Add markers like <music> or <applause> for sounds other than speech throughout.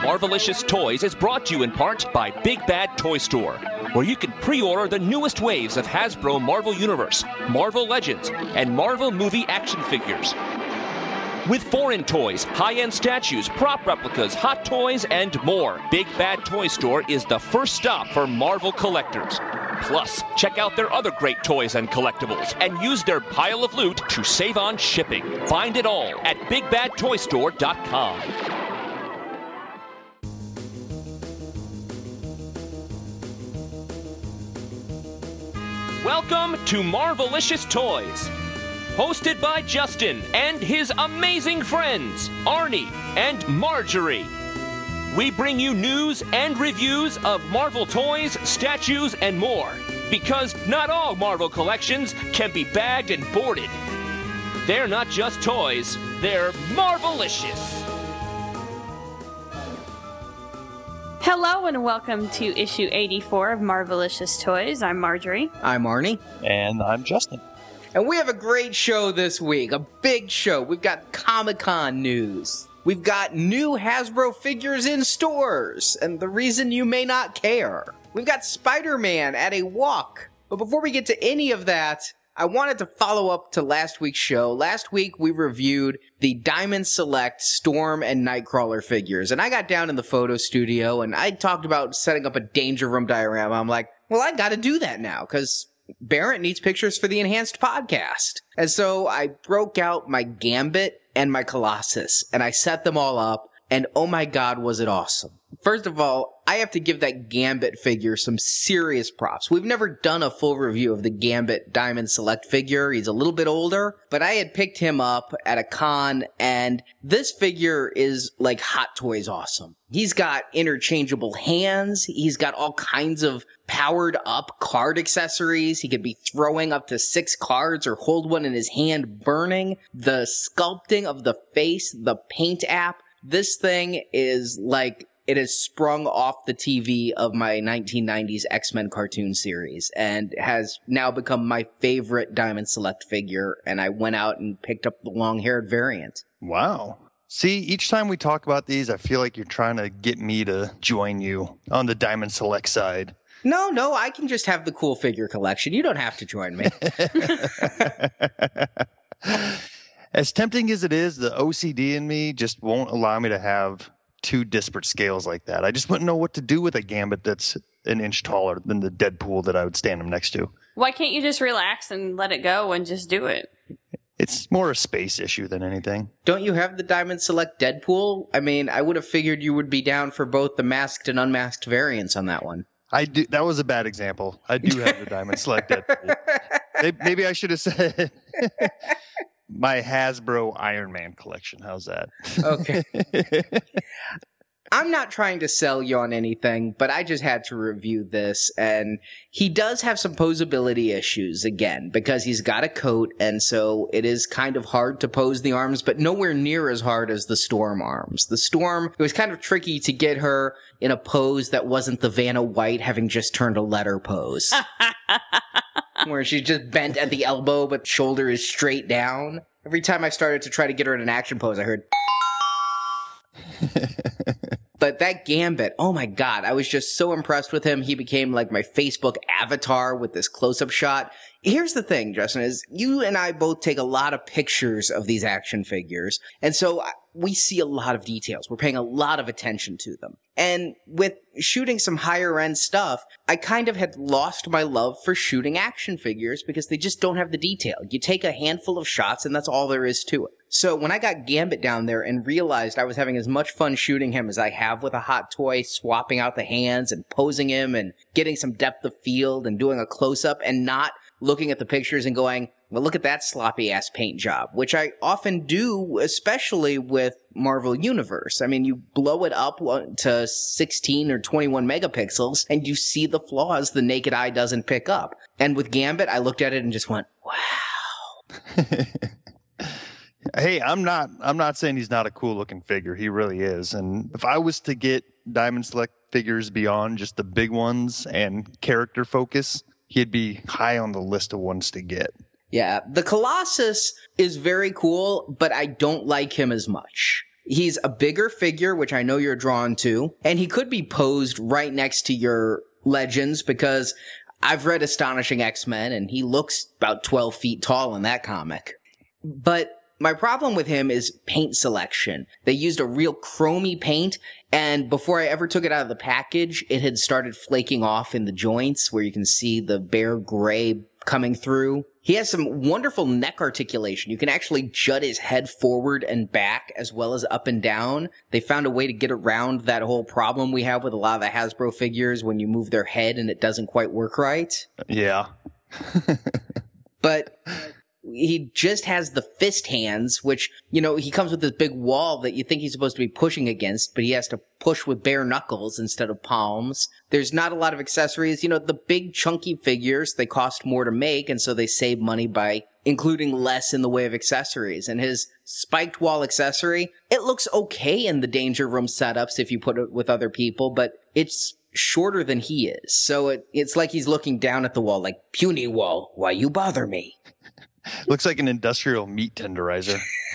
Marvelicious Toys is brought to you in part by Big Bad Toy Store, where you can pre order the newest waves of Hasbro Marvel Universe, Marvel Legends, and Marvel movie action figures. With foreign toys, high end statues, prop replicas, hot toys, and more, Big Bad Toy Store is the first stop for Marvel collectors. Plus, check out their other great toys and collectibles and use their pile of loot to save on shipping. Find it all at BigBadToyStore.com. Welcome to Marvelicious Toys. Hosted by Justin and his amazing friends, Arnie and Marjorie. We bring you news and reviews of Marvel toys, statues, and more. Because not all Marvel collections can be bagged and boarded. They're not just toys, they're Marvelicious. Hello and welcome to issue 84 of Marvelicious Toys. I'm Marjorie. I'm Arnie. And I'm Justin. And we have a great show this week, a big show. We've got Comic Con news. We've got new Hasbro figures in stores, and the reason you may not care. We've got Spider Man at a walk. But before we get to any of that, I wanted to follow up to last week's show. Last week we reviewed the Diamond Select Storm and Nightcrawler figures, and I got down in the photo studio and I talked about setting up a Danger Room diorama. I'm like, well, I got to do that now because Barrett needs pictures for the enhanced podcast. And so I broke out my Gambit and my Colossus and I set them all up. And oh my God, was it awesome. First of all, I have to give that Gambit figure some serious props. We've never done a full review of the Gambit Diamond Select figure. He's a little bit older, but I had picked him up at a con and this figure is like Hot Toys awesome. He's got interchangeable hands. He's got all kinds of powered up card accessories. He could be throwing up to six cards or hold one in his hand burning. The sculpting of the face, the paint app. This thing is like it has sprung off the TV of my 1990s X-Men cartoon series and has now become my favorite Diamond Select figure. And I went out and picked up the long-haired variant. Wow. See, each time we talk about these, I feel like you're trying to get me to join you on the Diamond Select side. No, no, I can just have the cool figure collection. You don't have to join me. <laughs> <laughs> as tempting as it is, the OCD in me just won't allow me to have two disparate scales like that. I just wouldn't know what to do with a gambit that's an inch taller than the Deadpool that I would stand him next to. Why can't you just relax and let it go and just do it? It's more a space issue than anything. Don't you have the Diamond Select Deadpool? I mean, I would have figured you would be down for both the masked and unmasked variants on that one. I do. That was a bad example. I do have the Diamond Select <laughs> Deadpool. Maybe I should have said my Hasbro Iron Man collection. How's that? Okay. <laughs> I'm not trying to sell you on anything, but I just had to review this. And he does have some posability issues again because he's got a coat. And so it is kind of hard to pose the arms, but nowhere near as hard as the Storm arms. The Storm, it was kind of tricky to get her in a pose that wasn't the Vanna White having just turned a letter pose. <laughs> where she's just bent at the elbow, but shoulder is straight down. Every time I started to try to get her in an action pose, I heard. <laughs> but that Gambit, oh my God, I was just so impressed with him. He became like my Facebook avatar with this close up shot. Here's the thing, Justin, is you and I both take a lot of pictures of these action figures. And so we see a lot of details. We're paying a lot of attention to them. And with shooting some higher end stuff, I kind of had lost my love for shooting action figures because they just don't have the detail. You take a handful of shots and that's all there is to it. So when I got Gambit down there and realized I was having as much fun shooting him as I have with a hot toy, swapping out the hands and posing him and getting some depth of field and doing a close up and not looking at the pictures and going, well, look at that sloppy ass paint job, which I often do, especially with Marvel Universe. I mean, you blow it up to 16 or 21 megapixels and you see the flaws the naked eye doesn't pick up. And with Gambit, I looked at it and just went, wow. <laughs> hey, I'm not I'm not saying he's not a cool looking figure. He really is. And if I was to get Diamond Select figures beyond just the big ones and character focus, he'd be high on the list of ones to get. Yeah, the Colossus is very cool, but I don't like him as much. He's a bigger figure, which I know you're drawn to, and he could be posed right next to your legends because I've read Astonishing X-Men and he looks about 12 feet tall in that comic. But my problem with him is paint selection. They used a real chromy paint, and before I ever took it out of the package, it had started flaking off in the joints where you can see the bare gray coming through. He has some wonderful neck articulation. You can actually jut his head forward and back as well as up and down. They found a way to get around that whole problem we have with a lot of the Hasbro figures when you move their head and it doesn't quite work right. Yeah. But he just has the fist hands, which, you know, he comes with this big wall that you think he's supposed to be pushing against, but he has to push with bare knuckles instead of palms. There's not a lot of accessories. You know, the big chunky figures, they cost more to make, and so they save money by including less in the way of accessories. And his spiked wall accessory, it looks okay in the danger room setups if you put it with other people, but it's shorter than he is. So it, it's like he's looking down at the wall like, puny wall, why you bother me? <laughs> Looks like an industrial meat tenderizer. <laughs>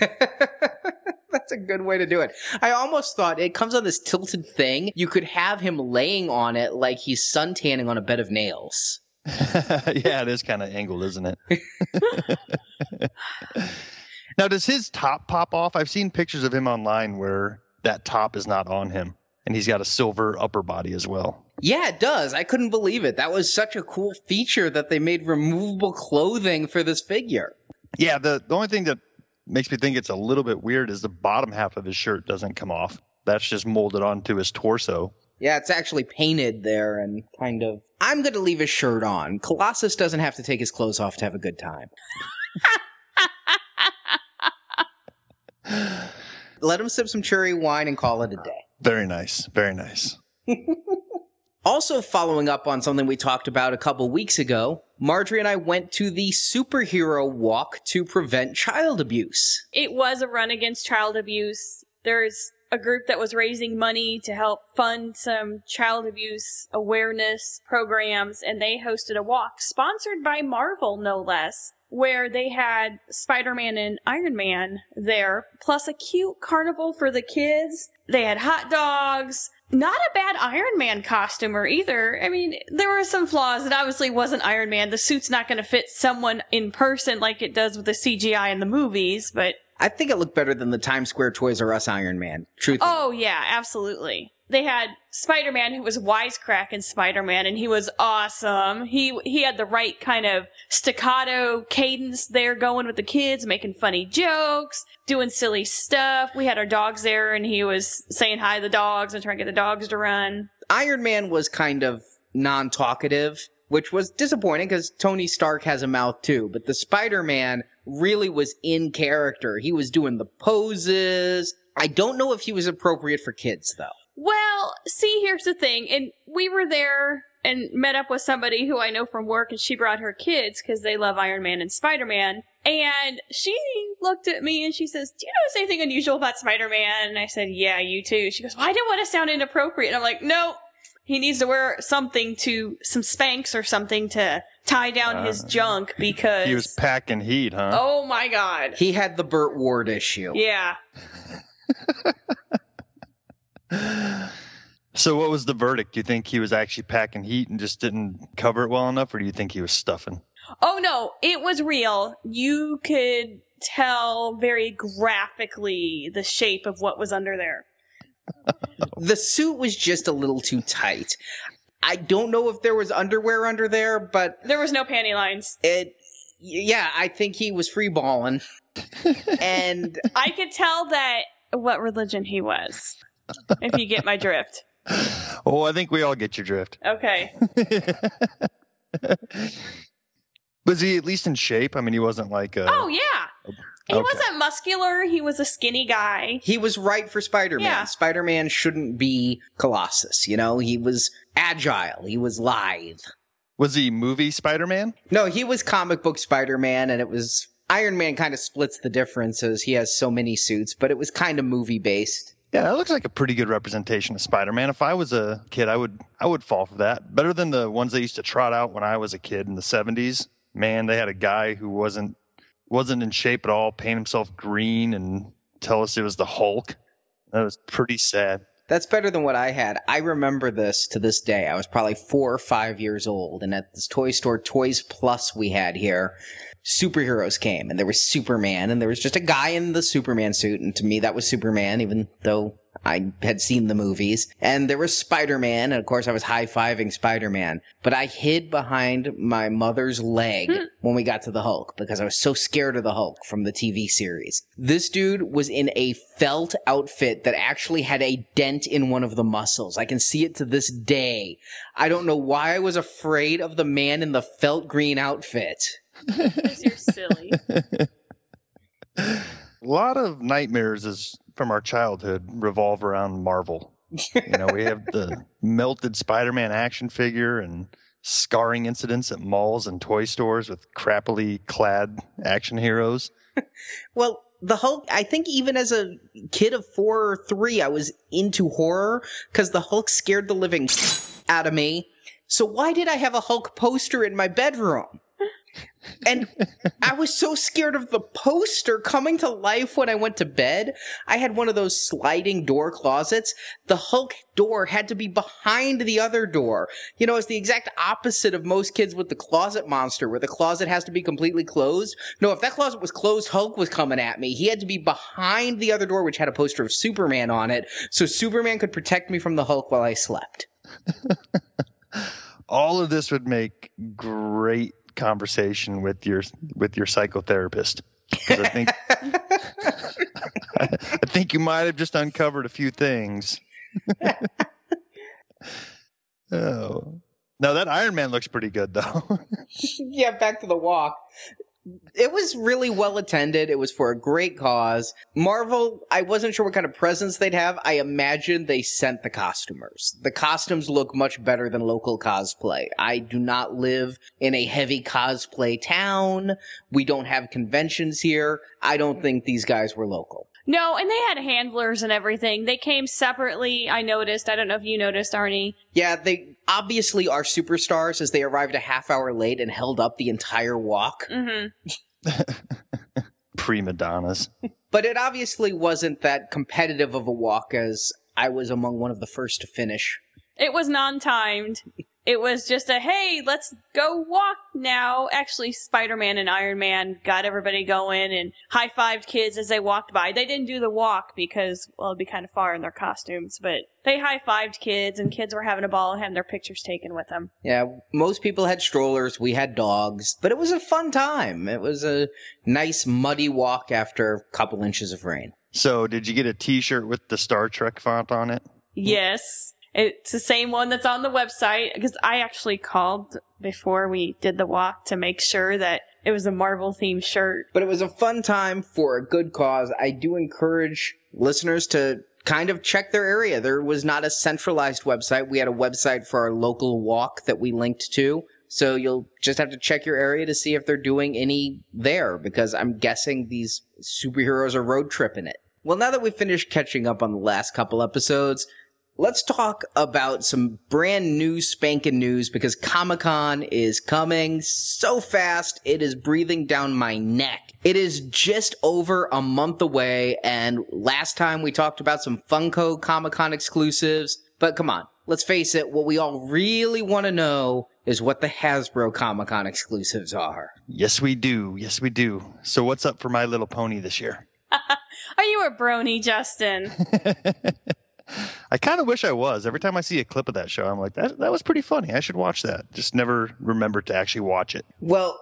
That's a good way to do it. I almost thought it comes on this tilted thing. You could have him laying on it like he's suntanning on a bed of nails. <laughs> yeah, it is kind of angled, isn't it? now, does his top pop off? I've seen pictures of him online where that top is not on him and he's got a silver upper body as well. Yeah, it does. I couldn't believe it. That was such a cool feature that they made removable clothing for this figure. Yeah, the, the only thing that makes me think it's a little bit weird is the bottom half of his shirt doesn't come off. That's just molded onto his torso. Yeah, it's actually painted there and kind of. I'm going to leave his shirt on. Colossus doesn't have to take his clothes off to have a good time. <laughs> Let him sip some cherry wine and call it a day. Very nice. Very nice. <laughs> Also, following up on something we talked about a couple weeks ago, Marjorie and I went to the superhero walk to prevent child abuse. It was a run against child abuse. There's a group that was raising money to help fund some child abuse awareness programs, and they hosted a walk sponsored by Marvel, no less, where they had Spider Man and Iron Man there, plus a cute carnival for the kids. They had hot dogs. Not a bad Iron Man costumer either. I mean, there were some flaws. It obviously wasn't Iron Man. The suit's not going to fit someone in person like it does with the CGI in the movies, but I think it looked better than the Times Square Toys R Us Iron Man. Truth. Oh yeah, absolutely. They had Spider-Man who was wisecracking Spider-Man and he was awesome. He he had the right kind of staccato cadence there going with the kids, making funny jokes, doing silly stuff. We had our dogs there and he was saying hi to the dogs and trying to get the dogs to run. Iron Man was kind of non-talkative, which was disappointing because Tony Stark has a mouth too. But the Spider-Man really was in character. He was doing the poses. I don't know if he was appropriate for kids though. Well, see, here's the thing. And we were there and met up with somebody who I know from work, and she brought her kids because they love Iron Man and Spider Man. And she looked at me and she says, Do you notice anything unusual about Spider Man? And I said, Yeah, you too. She goes, Well, I didn't want to sound inappropriate. And I'm like, No, he needs to wear something to, some Spanx or something to tie down his uh, junk because. He was packing heat, huh? Oh my god. He had the Burt Ward issue. Yeah. <laughs> So, what was the verdict? Do you think he was actually packing heat and just didn't cover it well enough, or do you think he was stuffing? Oh no, it was real. You could tell very graphically the shape of what was under there. The suit was just a little too tight. I don't know if there was underwear under there, but There was no panty lines. it. Yeah, I think he was free balling. <laughs> and I could tell that what religion he was. If you get my drift. <laughs> Oh, I think we all get your drift. Okay. <laughs> Was he at least in shape? I mean, he wasn't like a. Oh yeah. He Okay. wasn't muscular, he was a skinny guy. he was right for Spider-Man. Yeah. Spider-Man shouldn't be Colossus, you know? He was agile, he was lithe. Was he movie Spider Man? No, he was comic book Spider-Man and it was Iron Man kind of splits the differences. He has so many suits, but it was kind of movie based. Yeah, that looks like a pretty good representation of Spider Man. If I was a kid, I would I would fall for that. Better than the ones they used to trot out when I was a kid in the seventies. Man, they had a guy who wasn't wasn't in shape at all, paint himself green and tell us it was the Hulk. That was pretty sad. That's better than what I had. I remember this to this day. I was probably four or five years old, and at this toy store, Toys Plus, we had here, superheroes came, and there was Superman, and there was just a guy in the Superman suit, and to me, that was Superman, even though I had seen the movies. And there was Spider Man, and of course, I was high fiving Spider Man. But I hid behind my mother's leg hmm. when we got to the Hulk because I was so scared of the Hulk from the TV series. This dude was in a felt outfit that actually had a dent in one of the muscles. I can see it to this day. I don't know why I was afraid of the man in the felt green outfit. Because you're silly. A <laughs> lot of nightmares is from our childhood revolve around Marvel. you know, we have the melted Spider-Man action figure and scarring incidents at malls and toy stores with crappily clad action heroes. <laughs> Well, the Hulk, I think even as a kid of four or three, I was into horror because the Hulk scared the living <laughs> out of me. So why did I have a Hulk poster in my bedroom? And I was so scared of the poster coming to life when I went to bed. I had one of those sliding door closets. The Hulk door had to be behind the other door. You know, it's the exact opposite of most kids with the closet monster, where the closet has to be completely closed. No, if that closet was closed, Hulk was coming at me. He had to be behind the other door, which had a poster of Superman on it, so Superman could protect me from the Hulk while I slept. <laughs> All of this would make great conversation with your with your psychotherapist. I think <laughs> I think you might have just uncovered a few things. <laughs> oh. No, that Iron Man looks pretty good though. <laughs> yeah, back to the walk. It was really well attended. It was for a great cause. Marvel, I wasn't sure what kind of presents they'd have. I imagine they sent the costumers. The costumes look much better than local cosplay. I do not live in a heavy cosplay town. We don't have conventions here. I don't think these guys were local. No, and they had handlers and everything. They came separately. I noticed. I don't know if you noticed, Arnie. Yeah, they obviously are superstars as they arrived a half hour late and held up the entire walk. Mm-hmm. <laughs> Prima donnas. But it obviously wasn't that competitive of a walk as I was among one of the first to finish. It was non-timed. It was just a hey, let's go walk now. Actually, Spider-Man and Iron Man got everybody going and high-fived kids as they walked by. They didn't do the walk because well, it'd be kind of far in their costumes, but they high-fived kids and kids were having a ball and having their pictures taken with them. Yeah, most people had strollers, we had dogs, but it was a fun time. It was a nice muddy walk after a couple inches of rain. So, did you get a T-shirt with the Star Trek font on it? Yes. It's the same one that's on the website because I actually called before we did the walk to make sure that it was a Marvel themed shirt. But it was a fun time for a good cause. I do encourage listeners to kind of check their area. There was not a centralized website. We had a website for our local walk that we linked to. So you'll just have to check your area to see if they're doing any there because I'm guessing these superheroes are road tripping it. Well, now that we've finished catching up on the last couple episodes, let's talk about some brand new spanking news because Comic Con is coming so fast, it is breathing down my neck. It is just over a month away, and last time we talked about some Funko Comic Con exclusives, but come on, let's face it, what we all really want to know is what the Hasbro Comic Con exclusives are. Yes, we do. Yes, we do. So, what's up for My Little Pony this year? <laughs> Are you a brony, Justin? <laughs> I kind of wish I was. Every time I see a clip of that show, I'm like, that, that was pretty funny. I should watch that. Just never remember to actually watch it. Well,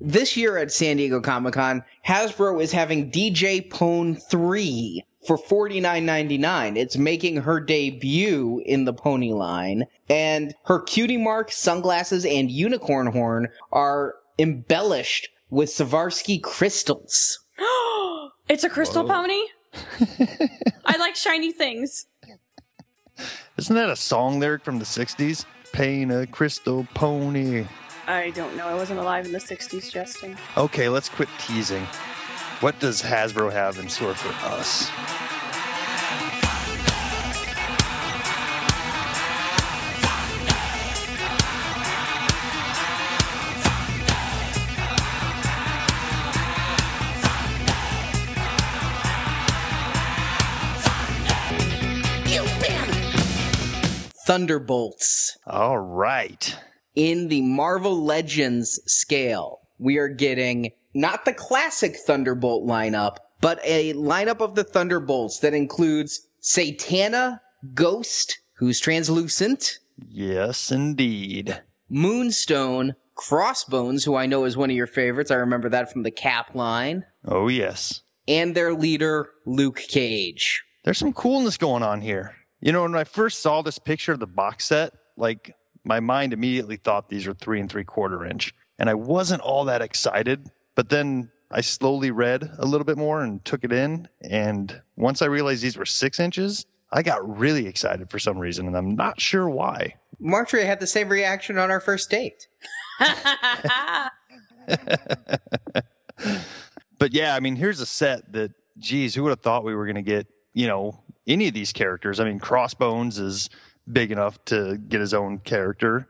this year at San Diego Comic Con, Hasbro is having DJ Pon-3 for $49.99. It's making her debut in the pony line, and her cutie mark, sunglasses, and unicorn horn are embellished with Swarovski crystals. <gasps> it's a crystal pony? <laughs> I like shiny things. Isn't that a song lyric from the 60s? Paint a crystal pony. I don't know. I wasn't alive in the 60s, Justin. Okay, let's quit teasing. What does Hasbro have in store for us? Thunderbolts. All right. In the Marvel Legends scale, we are getting not the classic Thunderbolt lineup, but a lineup of the Thunderbolts that includes Satana, Ghost, who's translucent, Yes, indeed. Moonstone, Crossbones, who I know is one of your favorites. I remember that from the Cap line, Oh, yes. and their leader, Luke Cage. There's some coolness going on here. You know, when I first saw this picture of the box set, like my mind immediately thought these are three and three quarter inch. And I wasn't all that excited. But then I slowly read a little bit more and took it in. And once I realized these were six inches, I got really excited for some reason. And I'm not sure why. Marjorie had the same reaction on our first date. <laughs> <laughs> But yeah, I mean, here's a set that, geez, who would have thought we were going to get, you know, any of these characters? I mean, Crossbones is big enough to get his own character.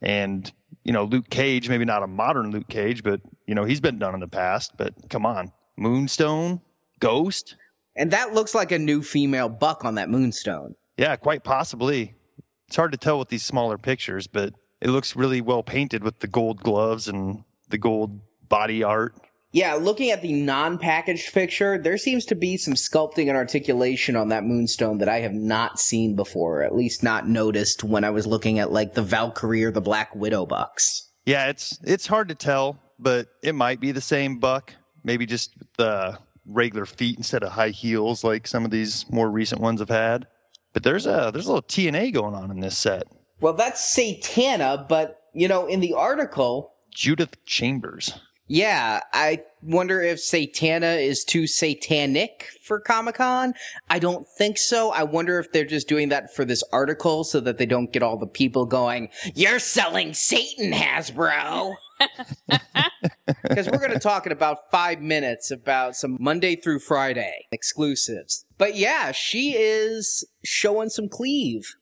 And, you know, Luke Cage, maybe not a modern Luke Cage, but, you know, he's been done in the past. But come on, Moonstone, Ghost. And that looks like a new female buck on that Moonstone. Yeah, quite possibly. It's hard to tell with these smaller pictures, but it looks really well painted with the gold gloves and the gold body art. Yeah, looking at the non-packaged picture, there seems to be some sculpting and articulation on that moonstone that I have not seen before, or at least not noticed when I was looking at like the Valkyrie or the Black Widow bucks. Yeah, it's it's hard to tell, but it might be the same buck. Maybe just the regular feet instead of high heels, like some of these more recent ones have had. But there's a there's a little TNA going on in this set. Well, that's Satana, but you know, in the article, Judith Chambers. Yeah, I wonder if Satana is too satanic for Comic Con. I don't think so. I wonder if they're just doing that for this article so that they don't get all the people going, You're selling Satan, Hasbro. <laughs> Because we're going to talk in about five minutes about some Monday through Friday exclusives. But yeah, she is showing some cleave.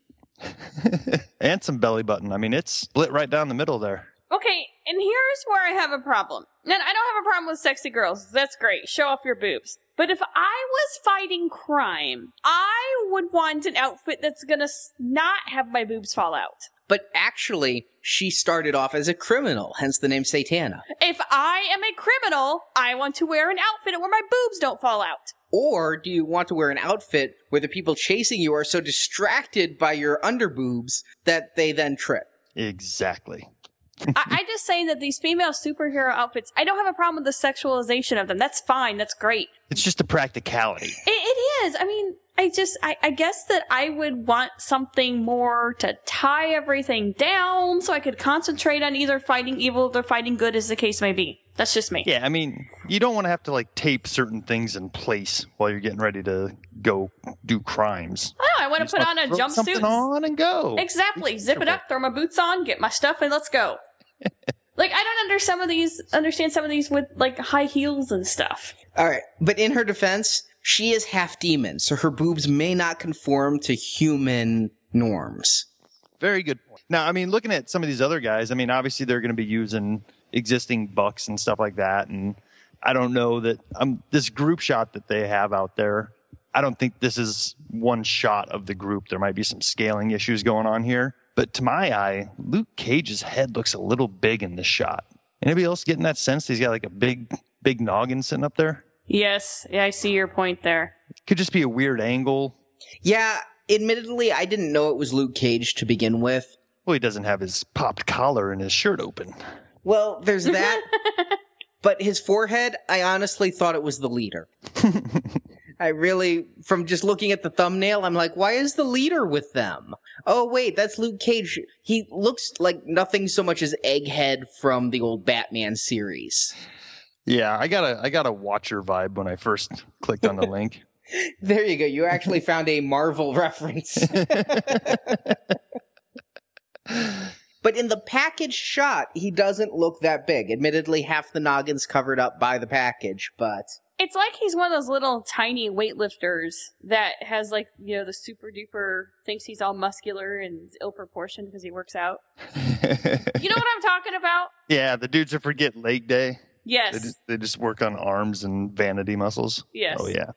<laughs> and some belly button. I mean, it's split right down the middle there. Okay, and here's where I have a problem. And I don't have a problem with sexy girls. That's great. Show off your boobs. But if I was fighting crime, I would want an outfit that's gonna not have my boobs fall out. But actually, she started off as a criminal, hence the name Satana. If I am a criminal, I want to wear an outfit where my boobs don't fall out. Or do you want to wear an outfit where the people chasing you are so distracted by your underboobs that they then trip? Exactly. I, I just saying that these female superhero outfits, I don't have a problem with the sexualization of them. That's fine. That's great. It's just a practicality. It, it is. I mean, I just, I, I guess that I would want something more to tie everything down so I could concentrate on either fighting evil or fighting good, as the case may be. That's just me. Yeah, I mean, you don't want to have to like tape certain things in place while you're getting ready to go do crimes. Oh, I want to put on a throw something jumpsuit. on and go. Exactly. Zip it up, throw my boots on, get my stuff, and let's go. Like I don't under some of these understand some of these with like high heels and stuff. All right. But in her defense, she is half demon, so her boobs may not conform to human norms. Very good point. Now, I mean, looking at some of these other guys, I mean, obviously they're going to be using existing bucks and stuff like that. And I don't know that um, this group shot that they have out there, I don't think this is one shot of the group. There might be some scaling issues going on here. But to my eye, Luke Cage's head looks a little big in this shot. Anybody else getting that sense? He's got like a big, big noggin sitting up there. Yes, I see your point there. Could just be a weird angle. Yeah, admittedly, I didn't know it was Luke Cage to begin with. Well, he doesn't have his popped collar and his shirt open. Well, there's that. <laughs> but his forehead, I honestly thought it was the leader. <laughs> I really, from just looking at the thumbnail, I'm like, why is the leader with them? Oh, wait, that's Luke Cage. He looks like nothing so much as Egghead from the old Batman series. Yeah, I got a I got a watcher vibe when I first clicked on the <laughs> link. There you go. You actually found a Marvel <laughs> reference. <laughs> but in the package shot, he doesn't look that big. Admittedly, half the noggin's covered up by the package, but It's like he's one of those little tiny weightlifters that has like you know the super duper thinks he's all muscular and ill proportioned because he works out. You know what I'm talking about? <laughs> yeah, the dudes that forget leg day. They Yes. just, they just work on arms and vanity muscles. Yes. Oh yeah.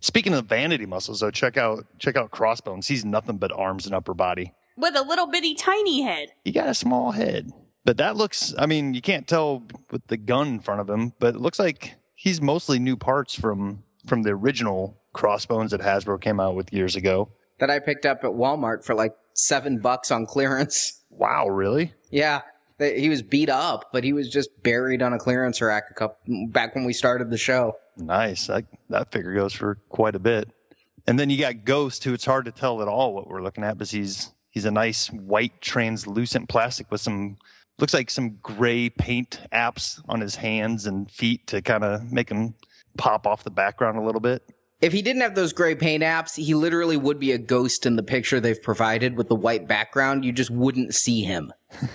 Speaking of vanity muscles, though, check out check out Crossbones. He's nothing but arms and upper body. With a little bitty tiny head. He got a small head, but that looks. I mean, you can't tell with the gun in front of him, but it looks like he's mostly new parts from from the original Crossbones that Hasbro came out with years ago. That I picked up at Walmart for like seven bucks on clearance. Wow, really? Yeah, he was beat up, but he was just buried on a clearance rack a couple back when we started the show. Nice. That that figure goes for quite a bit. And then you got Ghost, who it's hard to tell at all what we're looking at, because he's he's a nice white translucent plastic with some looks like some gray paint apps on his hands and feet to kind of make him pop off the background a little bit. If he didn't have those gray paint apps, he literally would be a ghost in the picture they've provided with the white background. You just wouldn't see him. <laughs>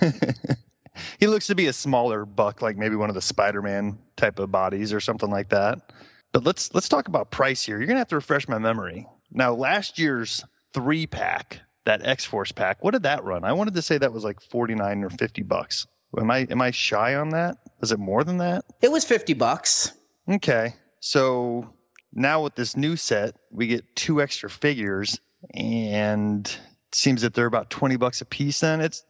<laughs> he looks to be a smaller buck, like maybe one of the Spider-Man type of bodies or something like that. But let's let's talk about price here. You're gonna have to refresh my memory. Now, last year's three pack, that X Force pack, what did that run? I wanted to say that was like 49 or 50 bucks. Am I am I shy on that? Was it more than that? It was 50 bucks. Okay. So now with this new set, we get two extra figures and it seems that they're about 20 bucks a piece then. It's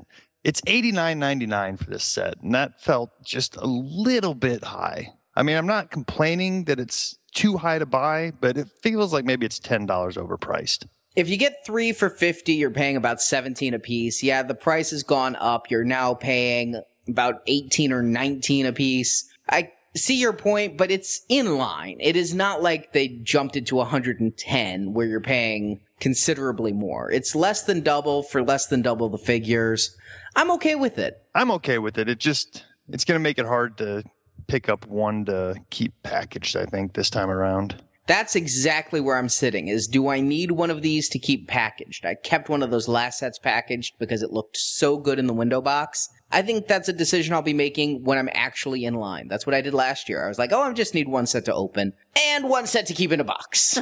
it's 89.99 for this set and that felt just a little bit high. I mean, I'm not complaining that it's too high to buy, but it feels like maybe it's $10 overpriced. If you get three for 50, you're paying about 17 a piece. Yeah, the price has gone up. You're now paying about 18 or 19 a piece. I see your point, but it's in line. It is not like they jumped it to 110 where you're paying considerably more. It's less than double for less than double the figures. I'm okay with it. I'm okay with it. It just it's going to make it hard to pick up one to keep packaged, I think this time around. That's exactly where I'm sitting is do I need one of these to keep packaged? I kept one of those last sets packaged because it looked so good in the window box. I think that's a decision I'll be making when I'm actually in line. That's what I did last year. I was like, oh, I just need one set to open and one set to keep in a box. <laughs>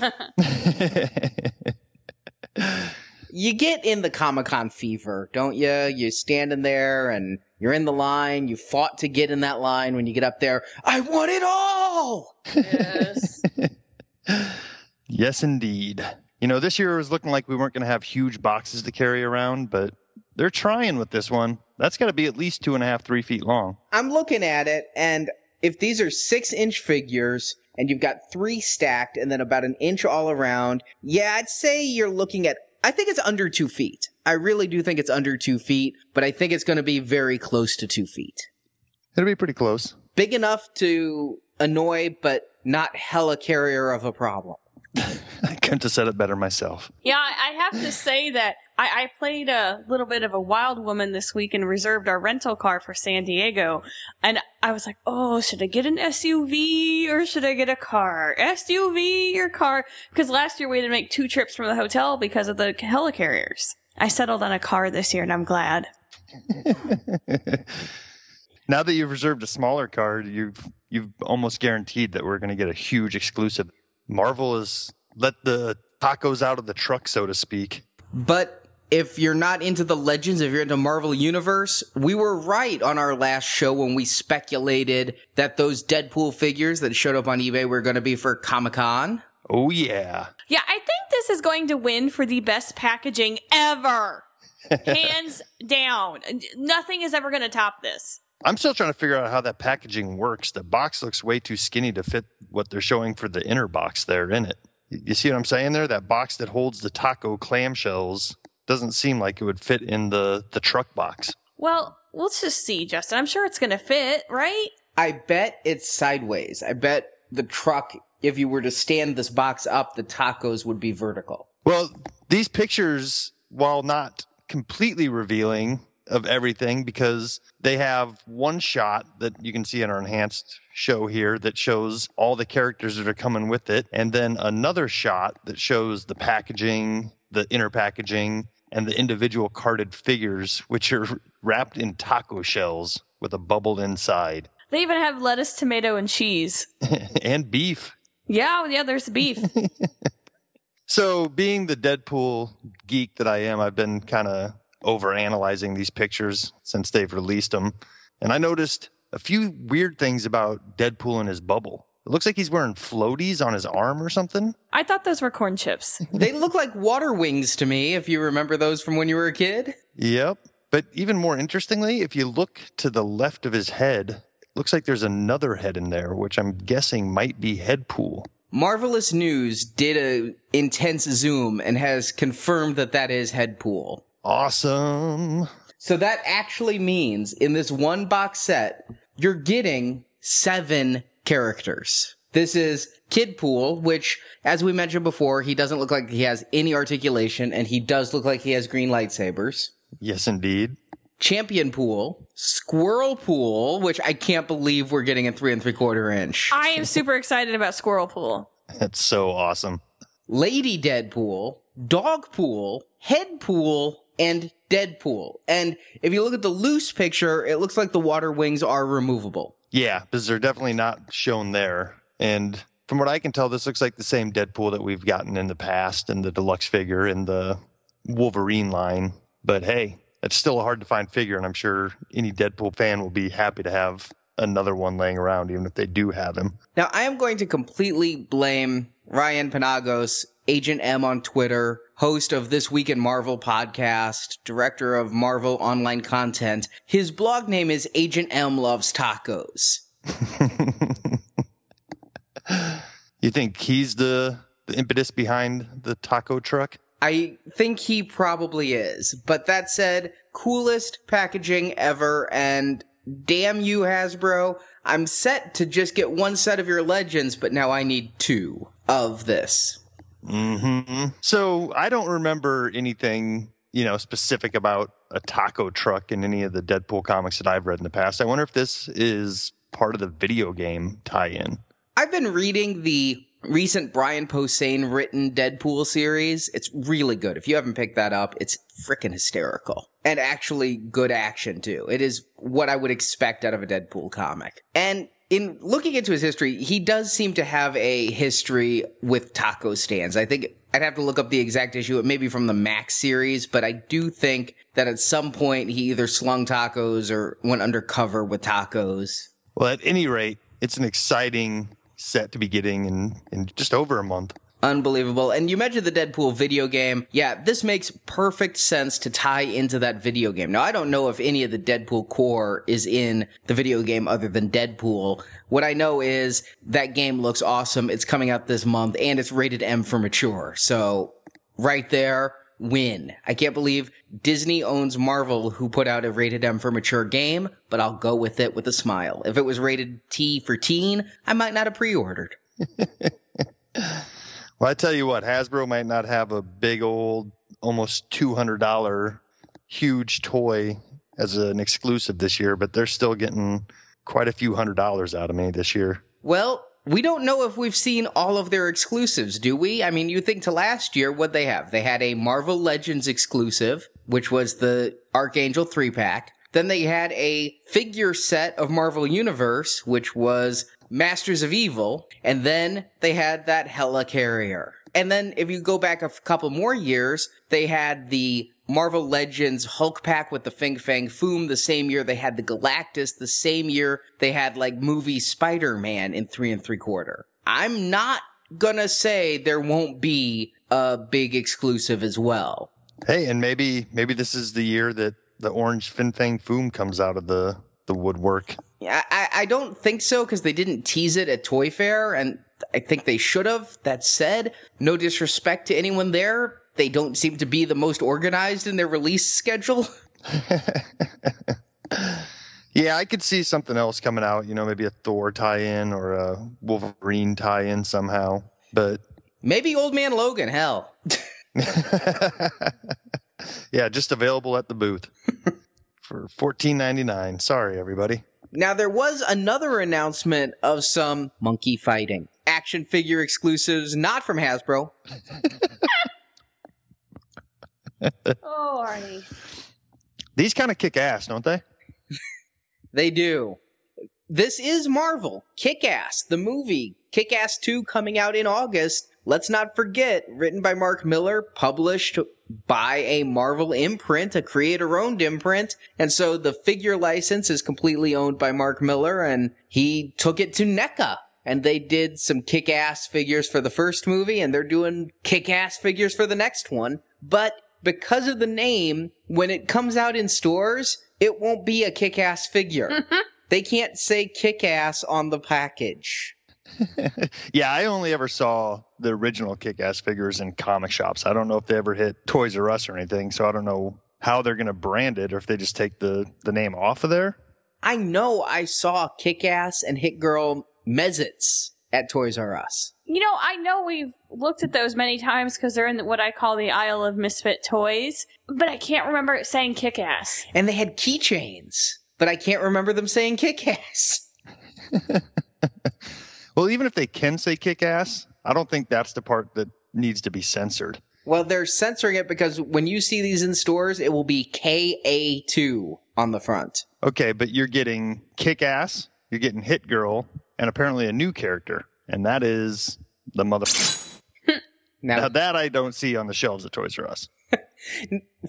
you get in the Comic Con fever, don't you? You're standing there and you're in the line. You fought to get in that line. When you get up there, I want it all. Yes. <laughs> Yes, indeed. You know, this year was looking like we weren't going to have huge boxes to carry around, but they're trying with this one. That's got to be at least two and a half, three feet long. I'm looking at it, and if these are six inch figures and you've got three stacked and then about an inch all around, yeah, I'd say you're looking at, I think it's under two feet. I really do think it's under two feet, but I think it's going to be very close to two feet. It'll be pretty close. Big enough to annoy, but not hella carrier of a problem. <laughs> I couldn't have said it better myself. Yeah, I I have to say that I, I played a little bit of a wild woman this week and reserved our rental car for San Diego. And I was like, oh, should I get an SUV or should I get a car? SUV or car? Because last year we had to make two trips from the hotel because of the helicarriers. I settled on a car this year and I'm glad. <laughs> now that you've reserved a smaller card, you've you've almost guaranteed that we're going to get a huge exclusive. Marvel has let the tacos out of the truck, so to speak. But if you're not into the legends, if you're into Marvel Universe, we were right on our last show when we speculated that those Deadpool figures that showed up on eBay were going to be for Comic Con. Oh yeah, Yeah, I think this is going to win for the best packaging ever. <laughs> Hands down. Nothing is ever going to top this. I'm still trying to figure out how that packaging works. The box looks way too skinny to fit what they're showing for the inner box there in it. You see what I'm saying there? That box that holds the taco clamshells doesn't seem like it would fit in the the truck box. Well, let's just see, Justin. I'm sure it's going to fit, right? I bet it's sideways. I bet the truck, if you were to stand this box up, the tacos would be vertical. Well, these pictures, while not completely revealing of everything, because they have one shot that you can see in our enhanced show here that shows all the characters that are coming with it, and then another shot that shows the packaging, the inner packaging, and the individual carded figures, which are wrapped in taco shells with a bubble inside, They even have lettuce, tomato, and cheese. <laughs> and beef. Yeah, oh, yeah, there's beef. <laughs> So, being the Deadpool geek that I am, I've been kind of over analyzing these pictures since they've released them. And I noticed a few weird things about Deadpool and his bubble. It looks like he's wearing floaties on his arm or something. I thought those were corn chips. <laughs> they look like water wings to me, if you remember those from when you were a kid. Yep. But even more interestingly, if you look to the left of his head, it looks like there's another head in there, which I'm guessing might be Headpool. Marvelous News did a intense zoom and has confirmed that that is Headpool. Awesome. So that actually means in this one box set, you're getting seven characters. This is Kidpool, which, as we mentioned before, he doesn't look like he has any articulation, and he does look like he has green lightsabers. Yes, indeed. Champion Pool, Squirrel Pool, which I can't believe we're getting a three and three quarter inch. I am super excited about Squirrel Pool. That's so awesome. Lady Deadpool, Dog Pool, Head Pool, and Deadpool. And if you look at the loose picture, it looks like the water wings are removable. Yeah, because they're definitely not shown there. And from what I can tell, this looks like the same Deadpool that we've gotten in the past in the deluxe figure in the Wolverine line. But hey, it's still a hard to find figure, and I'm sure any Deadpool fan will be happy to have another one laying around, even if they do have him. Now, I am going to completely blame Ryan Penagos, Agent M on Twitter, host of This Week in Marvel podcast, director of Marvel online content. His blog name is Agent M Loves Tacos. <laughs> you think he's the, the impetus behind the taco truck? I think he probably is. But that said, coolest packaging ever, and damn you, Hasbro. I'm set to just get one set of your legends, but now I need two of this. Mm-hmm. So I don't remember anything, you know, specific about a taco truck in any of the Deadpool comics that I've read in the past. I wonder if this is part of the video game tie-in. I've been reading the recent Brian Posehn written Deadpool series. It's really good. If you haven't picked that up, it's freaking hysterical. And actually good action too. It is what I would expect out of a Deadpool comic. And in looking into his history, he does seem to have a history with taco stands. I think I'd have to look up the exact issue. It may be from the Max series, but I do think that at some point he either slung tacos or went undercover with tacos. Well, at any rate, it's an exciting set to be getting in, in just over a month. Unbelievable. And you mentioned the Deadpool video game. Yeah, this makes perfect sense to tie into that video game. Now, I don't know if any of the Deadpool Corps is in the video game other than Deadpool. What I know is that game looks awesome. It's coming out this month and it's rated M for mature. So right there, win. I can't believe Disney owns Marvel who put out a rated M for mature game, but I'll go with it with a smile. If it was rated T for teen, I might not have pre-ordered. <laughs> Well, I tell you what, Hasbro might not have a big old, almost $200 huge toy as an exclusive this year, but they're still getting quite a few hundred dollars out of me this year. Well, we don't know if we've seen all of their exclusives, do we? I mean, you think to last year, what they have? They had a Marvel Legends exclusive, which was the Archangel 3 pack. Then they had a figure set of Marvel Universe, which was Masters of Evil, and then they had that Helicarrier. And then if you go back a f- couple more years, they had the Marvel Legends Hulk pack with the Fin Fang Foom the same year they had the Galactus, the same year they had like movie Spider-Man in three and three quarter. I'm not gonna say there won't be a big exclusive as well. Hey, and maybe maybe this is the year that the orange Fin Fang Foom comes out of the the woodwork. Yeah, I, I don't think so because they didn't tease it at Toy Fair, and I think they should have. That said, no disrespect to anyone there, they don't seem to be the most organized in their release schedule. <laughs> Yeah, I could see something else coming out, you know, maybe a Thor tie-in or a Wolverine tie-in somehow. But Maybe Old Man Logan, hell. <laughs> yeah, just available at the booth <laughs> for fourteen ninety nine. Sorry, everybody. Now, there was another announcement of some monkey fighting. Action figure exclusives, not from Hasbro. <laughs> Oh, Arnie. These kind of kick ass, don't they? <laughs> They do. This is Marvel. Kick Ass, the movie. Kick Ass 2 coming out in August. Let's not forget, written by Mark Millar, published by a Marvel imprint, a creator owned imprint. And so the figure license is completely owned by Mark Millar and he took it to NECA. and they did some kick ass figures for the first movie, and they're doing kick ass figures for the next one. But because of the name, when it comes out in stores, it won't be a kick ass figure. <laughs> they can't say kick ass on the package. <laughs> yeah, I only ever saw the original kick ass figures in comic shops. I don't know if they ever hit Toys R Us or anything, so I don't know how they're going to brand it or if they just take the, the name off of there. I know I saw Kick Ass and Hit Girl Mez-Itz at Toys R Us. You know, I know we've looked at those many times because they're in what I call the aisle of misfit toys, but I can't remember it saying kick ass. And they had keychains, but I can't remember them saying kick ass. <laughs> well, even if they can say kick ass, I don't think that's the part that needs to be censored. Well, they're censoring it because when you see these in stores, it will be KA2 on the front. Okay, but you're getting kick ass, you're getting hit girl, and apparently a new character, and that is the mother. <laughs> now, now, that I don't see on the shelves at Toys R Us. <laughs>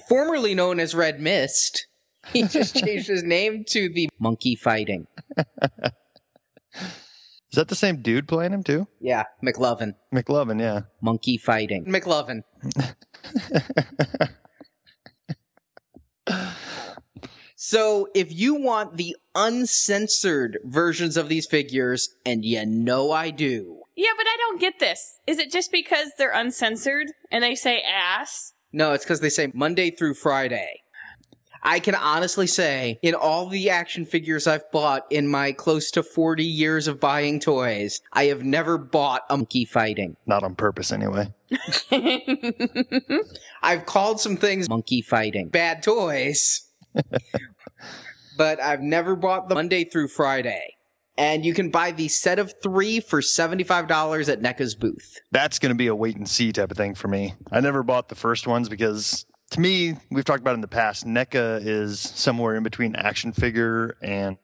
Formerly known as Red Mist, he just <laughs> changed his name to the Monkey Fighting. Is that the same dude playing him too? Yeah, McLovin. McLovin, yeah. Monkey fighting. McLovin. <laughs> so, if you want the uncensored versions of these figures, and you know I do. Yeah, but I don't get this. Is it just because they're uncensored and they say ass? No, it's because they say Monday through Friday. I can honestly say, in all the action figures I've bought in my close to 40 years of buying toys, I have never bought a monkey fighting. Not on purpose, anyway. <laughs> I've called some things monkey fighting. Bad toys. <laughs> but I've never bought the Monday through Friday. And you can buy the set of three for $75 at NECA's booth. That's going to be a wait and see type of thing for me. I never bought the first ones because to me, we've talked about in the past, NECA is somewhere in between action figure and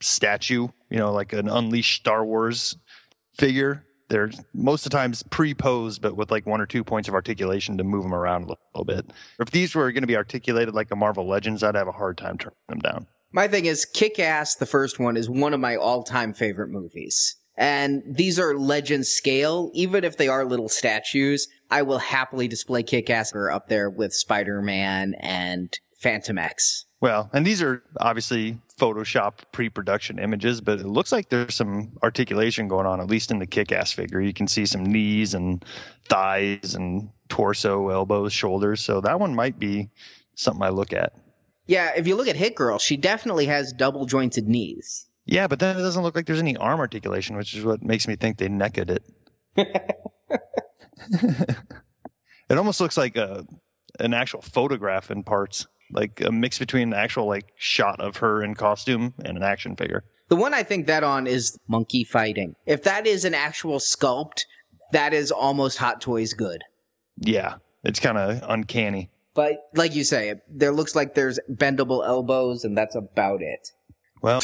statue, you know, like an unleashed Star Wars figure. They're most of the times pre-posed, but with like one or two points of articulation to move them around a little bit. If these were going to be articulated like a Marvel Legends, I'd have a hard time turning them down. My thing is, Kick Ass, the first one, is one of my all-time favorite movies. And these are legend scale, even if they are little statues. I will happily display Kick Ass up there with Spider Man and Phantom X. Well, and these are obviously Photoshop pre production images, but it looks like there's some articulation going on, at least in the kick ass figure. You can see some knees and thighs and torso, elbows, shoulders. So that one might be something I look at. Yeah, if you look at Hit Girl, she definitely has double jointed knees. Yeah, but then it doesn't look like there's any arm articulation, which is what makes me think they necked it. <laughs> it almost looks like a an actual photograph in parts, like a mix between an actual like shot of her in costume and an action figure. The one I think that on is monkey fighting. If that is an actual sculpt, that is almost Hot Toys good. Yeah, it's kind of uncanny. But like you say, there looks like there's bendable elbows, and that's about it. Well,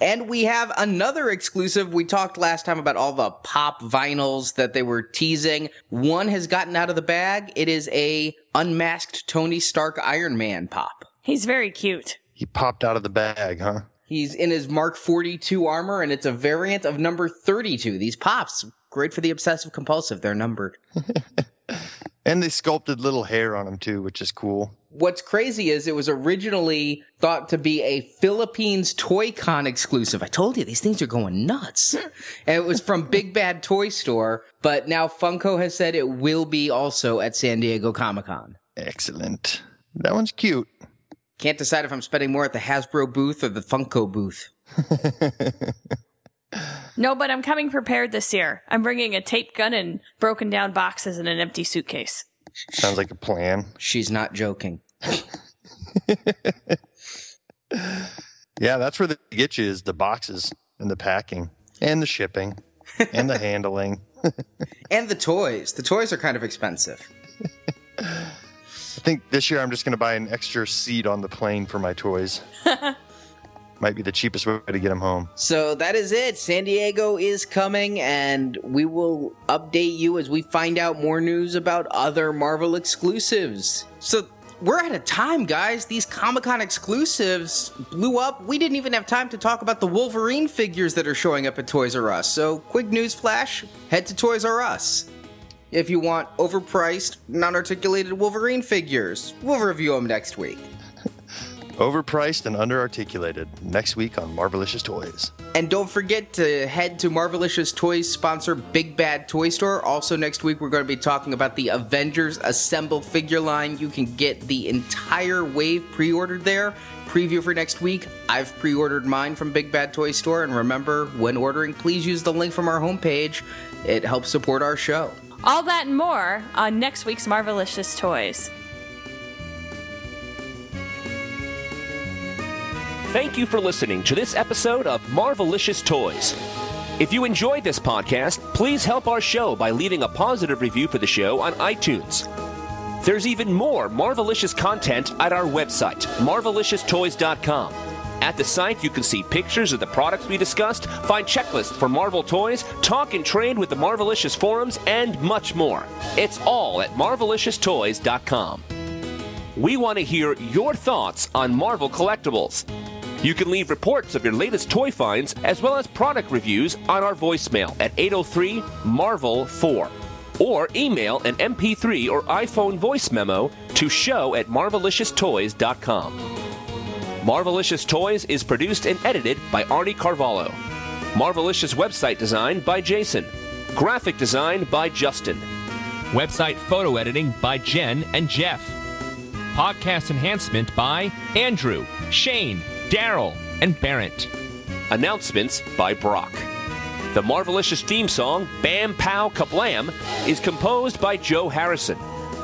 and we have another exclusive. We talked last time about all the pop vinyls that they were teasing. One has gotten out of the bag. It is a unmasked Tony Stark Iron Man pop. He's very cute. He popped out of the bag, huh? He's in his Mark 42 armor, and it's a variant of number 32. These pops, great for the obsessive compulsive. They're numbered. <laughs> and they sculpted little hair on him, too, which is cool what's crazy is it was originally thought to be a Philippines Toy Con exclusive. I told you these things are going nuts. <laughs> and it was from Big Bad Toy Store, but now Funko has said it will be also at San Diego Comic Con. Excellent. That one's cute. Can't decide if I'm spending more at the Hasbro booth or the Funko booth. <laughs> no, but I'm coming prepared this year. I'm bringing a tape gun and broken down boxes and an empty suitcase. Sounds like a plan. She's not joking. <laughs> yeah, that's where they get you is the boxes and the packing and the shipping and the <laughs> handling and the toys. The toys are kind of expensive. I think this year I'm just going to buy an extra seat on the plane for my toys. <laughs> Might be the cheapest way to get them home. So that is it. San Diego is coming, and we will update you as we find out more news about other Marvel exclusives. So we're out of time, guys. These Comic Con exclusives blew up. We didn't even have time to talk about the Wolverine figures that are showing up at Toys R Us. So, quick news flash head to Toys R Us. If you want overpriced, non articulated Wolverine figures, we'll review them next week. Overpriced and underarticulated. Next week on Marvelicious Toys. And don't forget to head to Marvelicious Toys sponsor Big Bad Toy Store. Also, next week we're going to be talking about the Avengers Assemble figure line. You can get the entire wave pre ordered there. Preview for next week. I've pre ordered mine from Big Bad Toy Store. And remember, when ordering, please use the link from our homepage, it helps support our show. All that and more on next week's Marvelicious Toys. Thank you for listening to this episode of Marvelicious Toys. If you enjoyed this podcast, please help our show by leaving a positive review for the show on iTunes. There's even more Marvelicious content at our website, marvelicioustoys.com. At the site, you can see pictures of the products we discussed, find checklists for Marvel toys, talk and trade with the Marvelicious forums, and much more. It's all at marvelicioustoys.com. We want to hear your thoughts on Marvel collectibles. You can leave reports of your latest toy finds as well as product reviews on our voicemail at 803 Marvel 4 or email an MP3 or iPhone voice memo to show at marvelicioustoys.com. Marvelicious Toys is produced and edited by Arnie Carvalho. Marvelicious website design by Jason. Graphic design by Justin. Website photo editing by Jen and Jeff. Podcast enhancement by Andrew, Shane, Daryl, and Barrett. Announcements by Brock. The Marvelicious theme song, Bam Pow Kablam, is composed by Joe Harrison.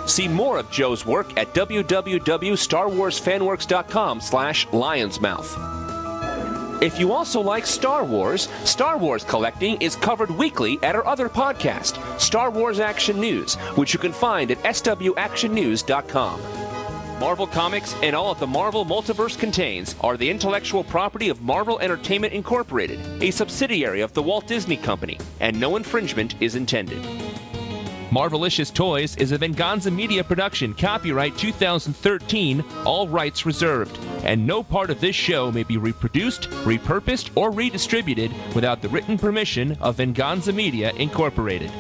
See more of Joe's work at www.starwarsfanworks.com slash lionsmouth. If you also like Star Wars, Star Wars collecting is covered weekly at our other podcast, Star Wars Action News, which you can find at swactionnews.com. Marvel Comics and all that the Marvel Multiverse contains are the intellectual property of Marvel Entertainment Incorporated, a subsidiary of the Walt Disney Company, and no infringement is intended. Marvelicious Toys is a Venganza Media production, copyright 2013, all rights reserved, and no part of this show may be reproduced, repurposed, or redistributed without the written permission of Venganza Media Incorporated.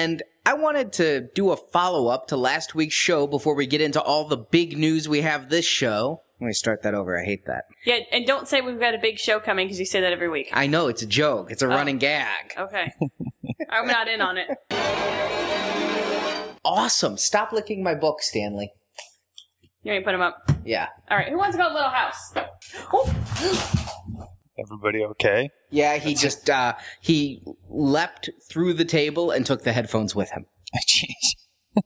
And I wanted to do a follow up to last week's show before we get into all the big news we have this show. Let me start that over. I hate that. Yeah, and don't say we've got a big show coming because you say that every week. I know it's a joke. It's a oh. running gag. Okay. <laughs> I'm not in on it. Awesome. Stop licking my book, Stanley. You want me to put them up? Yeah. All right. Who wants to go to Little House? <gasps> <gasps> <gasps> Oh, Everybody okay? Yeah, he just uh he leapt through the table and took the headphones with him. <laughs> Jeez. <laughs>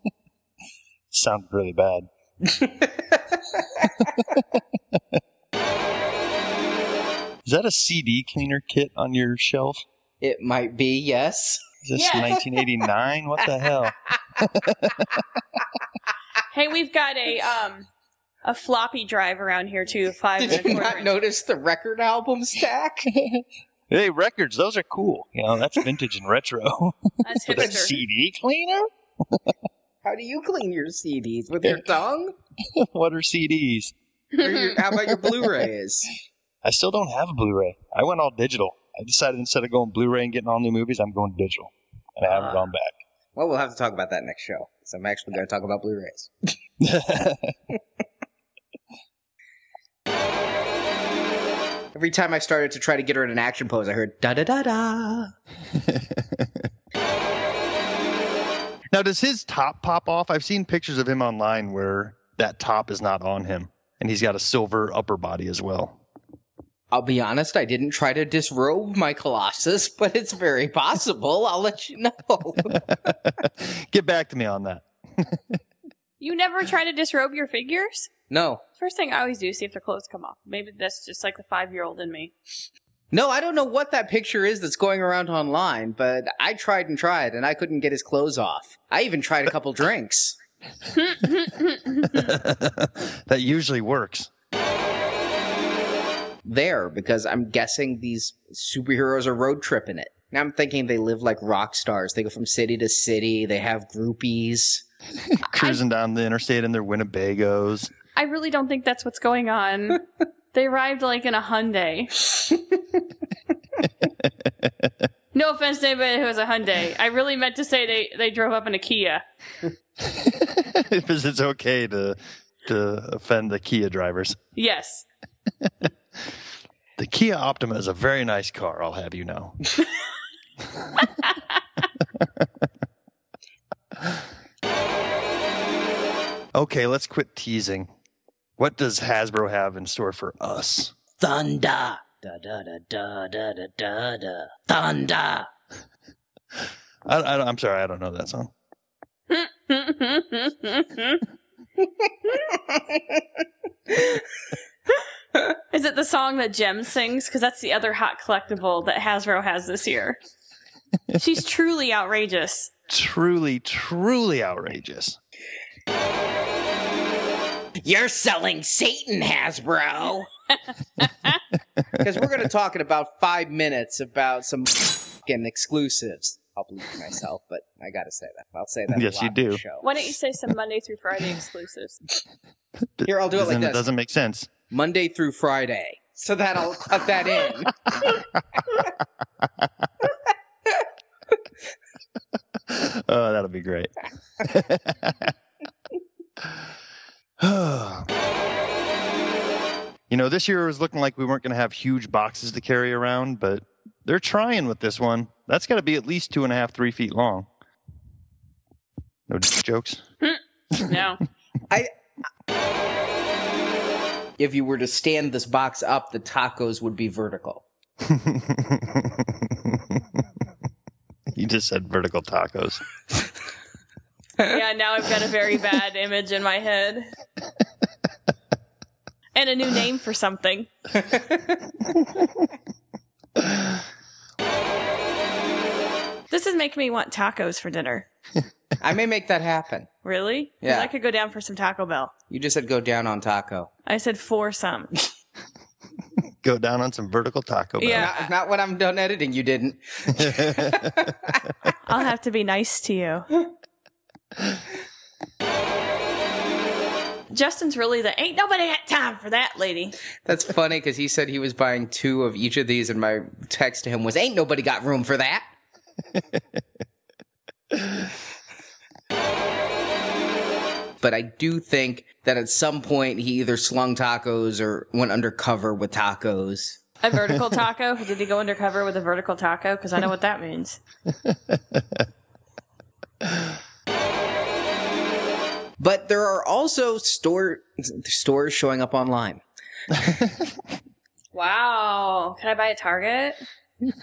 Sounded really bad. <laughs> Is that a CD cleaner kit on your shelf? It might be, yes. Is this Yeah. 1989? What the hell? hey, we've got a um a floppy drive around here too. <laughs> Five. and Did you not inch. notice the record album stack? <laughs> Hey, records, those are cool. You know, that's vintage and retro. <laughs> That's But a. CD cleaner? How do you clean your CDs? With your tongue? what are CDs? Your, how about your Blu-rays? I still don't have a Blu-ray. I went all digital. I decided instead of going Blu-ray and getting all new movies, I'm going digital, and I haven't Ah. gone back. Well, we'll have to talk about that next show. So I'm actually going to talk about Blu-rays. Every time I started to try to get her in an action pose, I heard da da da da. now, does his top pop off? I've seen pictures of him online where that top is not on him, and he's got a silver upper body as well. I'll be honest, I didn't try to disrobe my Colossus, but it's very possible. I'll let you know. <laughs> Get back to me on that. <laughs> You never try to disrobe your figures? no. First thing I always do is see if their clothes come off. Maybe that's just like the five year old in me. No, I don't know what that picture is that's going around online, but I tried and tried and I couldn't get his clothes off. I even tried a couple <laughs> drinks. <laughs> that usually works. there because I'm guessing these superheroes are road tripping it. Now I'm thinking they live like rock stars. They go from city to city. They have groupies. <laughs> Cruising down the interstate in their Winnebagos. I really don't think that's what's going on. <laughs> they arrived like in a Hyundai. <laughs> no offense to anybody who has a Hyundai. I really meant to say they, they drove up in a Kia. <laughs> because it's okay to to offend the Kia drivers. Yes. The Kia Optima is a very nice car, I'll have you know. okay, let's quit teasing. What does Hasbro have in store for us? Thunder. Da da da da da da da da. Thunder. <laughs> I, I, I'm sorry, I don't know that song. <laughs> Is it the song that Jem sings? Because that's the other hot collectible that Hasbro has this year. <laughs> She's truly outrageous. Truly, truly outrageous. You're selling Satan, Hasbro. <laughs> Because we're going to talk in about five minutes about some fucking exclusives. I'll believe myself, but I got to say that. I'll say that. Yes, you do. Show. Why don't you say some Monday through Friday exclusives? Here, I'll do it like Doesn't- this. doesn't make sense. Monday through Friday. So that I'll cut that in. <laughs> <laughs> Oh, that'll be great. <sighs> you know, this year it was looking like we weren't going to have huge boxes to carry around, but they're trying with this one. That's got to be at least two and a half, three feet long. No jokes. Hmm. No. <laughs> I. if you were to stand this box up, the tacos would be vertical. <laughs> you just said vertical tacos. <laughs> Yeah, now I've got a very bad image in my head. And a new name for something. This is making me want tacos for dinner. I may make that happen. Really? 'Cause Yeah. I could go down for some Taco Bell. You just said go down on taco. I said for some. Go down on some vertical taco. Bell. Yeah. Not, not when I'm done editing, you didn't. <laughs> I'll have to be nice to you. Justin's really the ain't nobody got time for that lady. That's funny because he said he was buying two of each of these, and my text to him was, "Ain't nobody got room for that." <laughs> but I do think that at some point he either slung tacos or went undercover with tacos. A vertical <laughs> taco? Did he go undercover with a vertical taco? Because I know what that means. <laughs> But there are also store stores showing up online. wow. Can I buy a Target? <laughs>